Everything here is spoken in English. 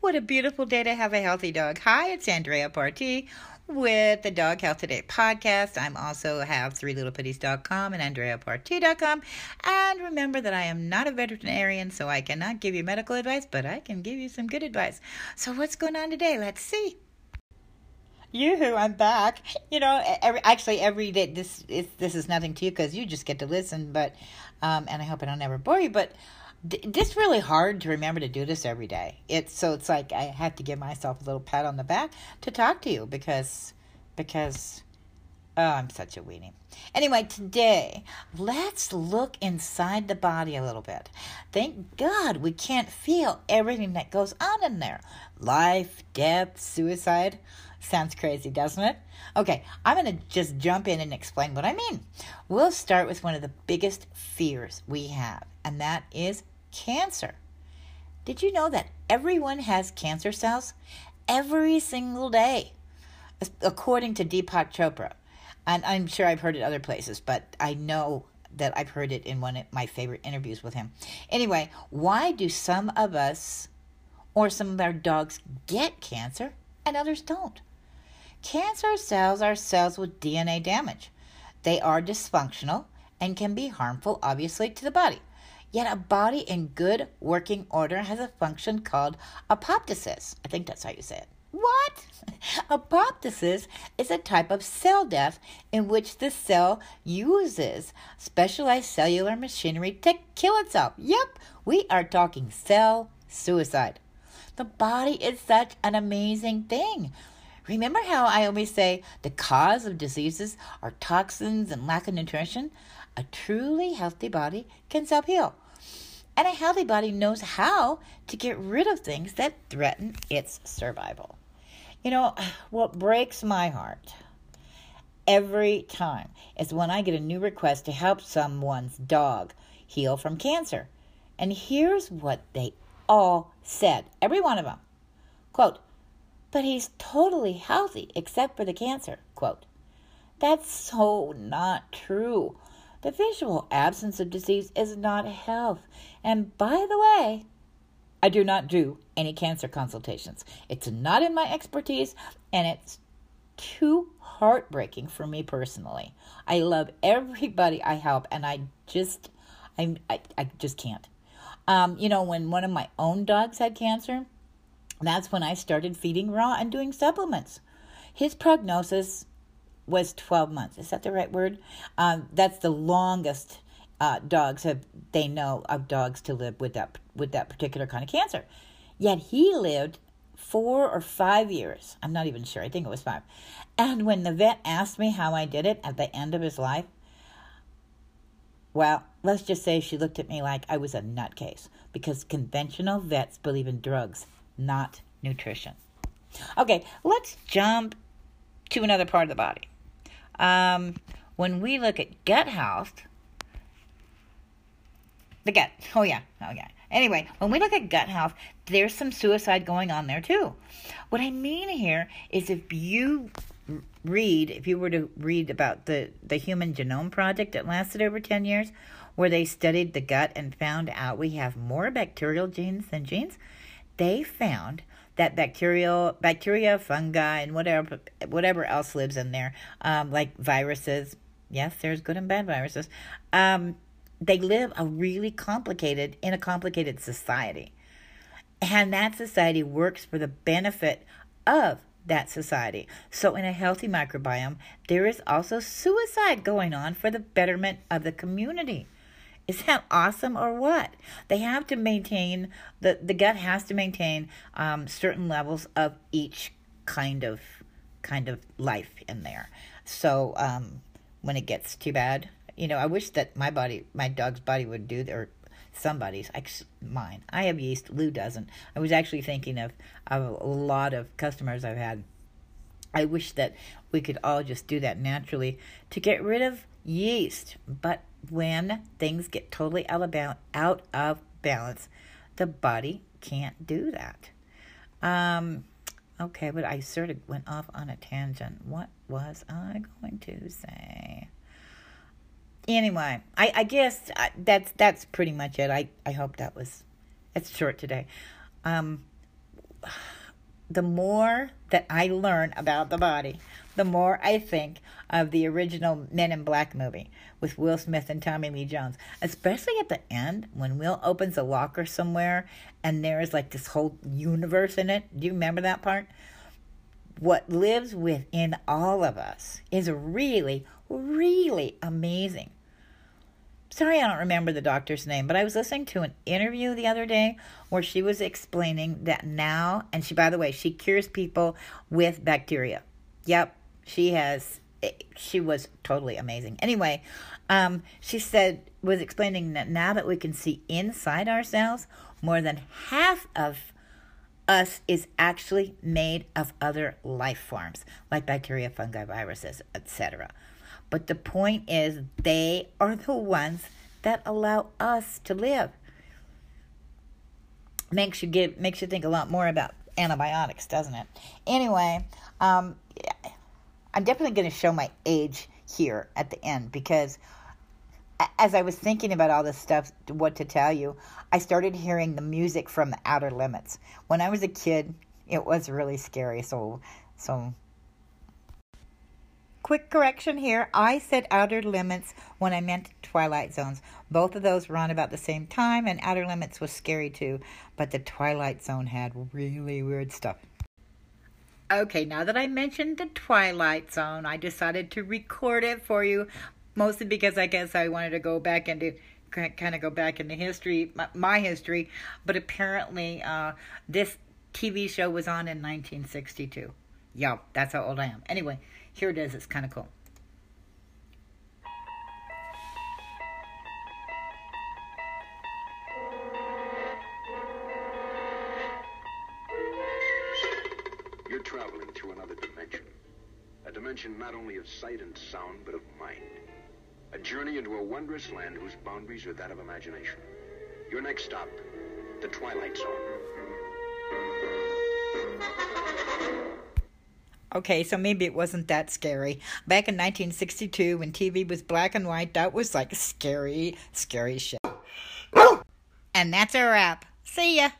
What a beautiful day to have a healthy dog. Hi, it's Andrea Partee with the Dog Health Today podcast. I'm also have threelittlepitties.com and andreapartee.com. And remember that I am not a veterinarian, so I cannot give you medical advice, but I can give you some good advice. So what's going on today? Let's see. Yoo-hoo, I'm back. You know, every, actually every day, this is, this is nothing to you because you just get to listen, but, um, and I hope I don't ever bore you, but it's really hard to remember to do this every day. It's so it's like I have to give myself a little pat on the back to talk to you because because oh, I'm such a weenie. Anyway, today let's look inside the body a little bit. Thank God we can't feel everything that goes on in there. Life, death, suicide. Sounds crazy, doesn't it? Okay, I'm going to just jump in and explain what I mean. We'll start with one of the biggest fears we have, and that is cancer. Did you know that everyone has cancer cells? Every single day, according to Deepak Chopra. And I'm sure I've heard it other places, but I know that I've heard it in one of my favorite interviews with him. Anyway, why do some of us or some of our dogs get cancer and others don't? Cancer cells are cells with DNA damage. They are dysfunctional and can be harmful, obviously, to the body. Yet a body in good working order has a function called apoptosis. I think that's how you say it. What? Apoptosis is a type of cell death in which the cell uses specialized cellular machinery to kill itself. Yep, we are talking cell suicide. The body is such an amazing thing. Remember how I always say the cause of diseases are toxins and lack of nutrition? A truly healthy body can self heal. And a healthy body knows how to get rid of things that threaten its survival. You know, what breaks my heart every time is when I get a new request to help someone's dog heal from cancer. And here's what they all said, every one of them. Quote, but he's totally healthy except for the cancer. Quote, that's so not true. The visual absence of disease is not health. And by the way, I do not do any cancer consultations. It's not in my expertise and it's too heartbreaking for me personally. I love everybody I help and I just I I, I just can't. Um, you know, when one of my own dogs had cancer, that's when I started feeding raw and doing supplements. His prognosis was 12 months. Is that the right word? Um, that's the longest uh, dogs have they know of dogs to live with that with that particular kind of cancer. Yet he lived four or five years. I'm not even sure. I think it was five. And when the vet asked me how I did it at the end of his life, well, let's just say she looked at me like I was a nutcase because conventional vets believe in drugs, not nutrition. Okay, let's jump to another part of the body. Um, when we look at gut health, the gut. Oh, yeah. Oh, yeah. Anyway, when we look at gut health, there's some suicide going on there too. What I mean here is if you read, if you were to read about the, the Human Genome Project that lasted over 10 years, where they studied the gut and found out we have more bacterial genes than genes, they found that bacterial bacteria, fungi, and whatever whatever else lives in there, um, like viruses. Yes, there's good and bad viruses. Um, they live a really complicated in a complicated society, and that society works for the benefit of that society. So, in a healthy microbiome, there is also suicide going on for the betterment of the community. Is that awesome or what? They have to maintain the the gut has to maintain um, certain levels of each kind of kind of life in there. So um, when it gets too bad, you know, I wish that my body, my dog's body would do or somebody's mine. I have yeast. Lou doesn't. I was actually thinking of, of a lot of customers I've had. I wish that we could all just do that naturally to get rid of yeast, but when things get totally out of, balance, out of balance, the body can't do that. Um, okay, but I sort of went off on a tangent. What was I going to say? Anyway, I, I guess uh, that's that's pretty much it. I, I hope that was it's short today. Um, the more that I learn about the body, the more I think of the original Men in Black movie with Will Smith and Tommy Lee Jones, especially at the end when Will opens a locker somewhere and there is like this whole universe in it. Do you remember that part? What lives within all of us is really, really amazing. Sorry, I don't remember the doctor's name, but I was listening to an interview the other day where she was explaining that now, and she, by the way, she cures people with bacteria. Yep, she has she was totally amazing. Anyway, um, she said was explaining that now that we can see inside ourselves, more than half of us is actually made of other life forms like bacteria, fungi, viruses, etc. But the point is, they are the ones that allow us to live. Makes you give makes you think a lot more about antibiotics, doesn't it? Anyway, um, I'm definitely going to show my age here at the end because as I was thinking about all this stuff, what to tell you, I started hearing the music from the Outer Limits. When I was a kid, it was really scary. So, so quick correction here. I said Outer Limits when I meant Twilight Zones. Both of those were on about the same time, and Outer Limits was scary too. But the Twilight Zone had really weird stuff. Okay, now that I mentioned the Twilight Zone, I decided to record it for you, mostly because I guess I wanted to go back into kind of go back into history, my, history. But apparently, uh, this TV show was on in 1962. Yeah, that's how old I am. Anyway, here it is. It's kind of cool. You're traveling through another dimension. A dimension not only of sight and sound, but of mind. A journey into a wondrous land whose boundaries are that of imagination. Your next stop, the Twilight Zone. Okay, so maybe it wasn't that scary. Back in 1962, when TV was black and white, that was like scary, scary shit. and that's a wrap. See ya.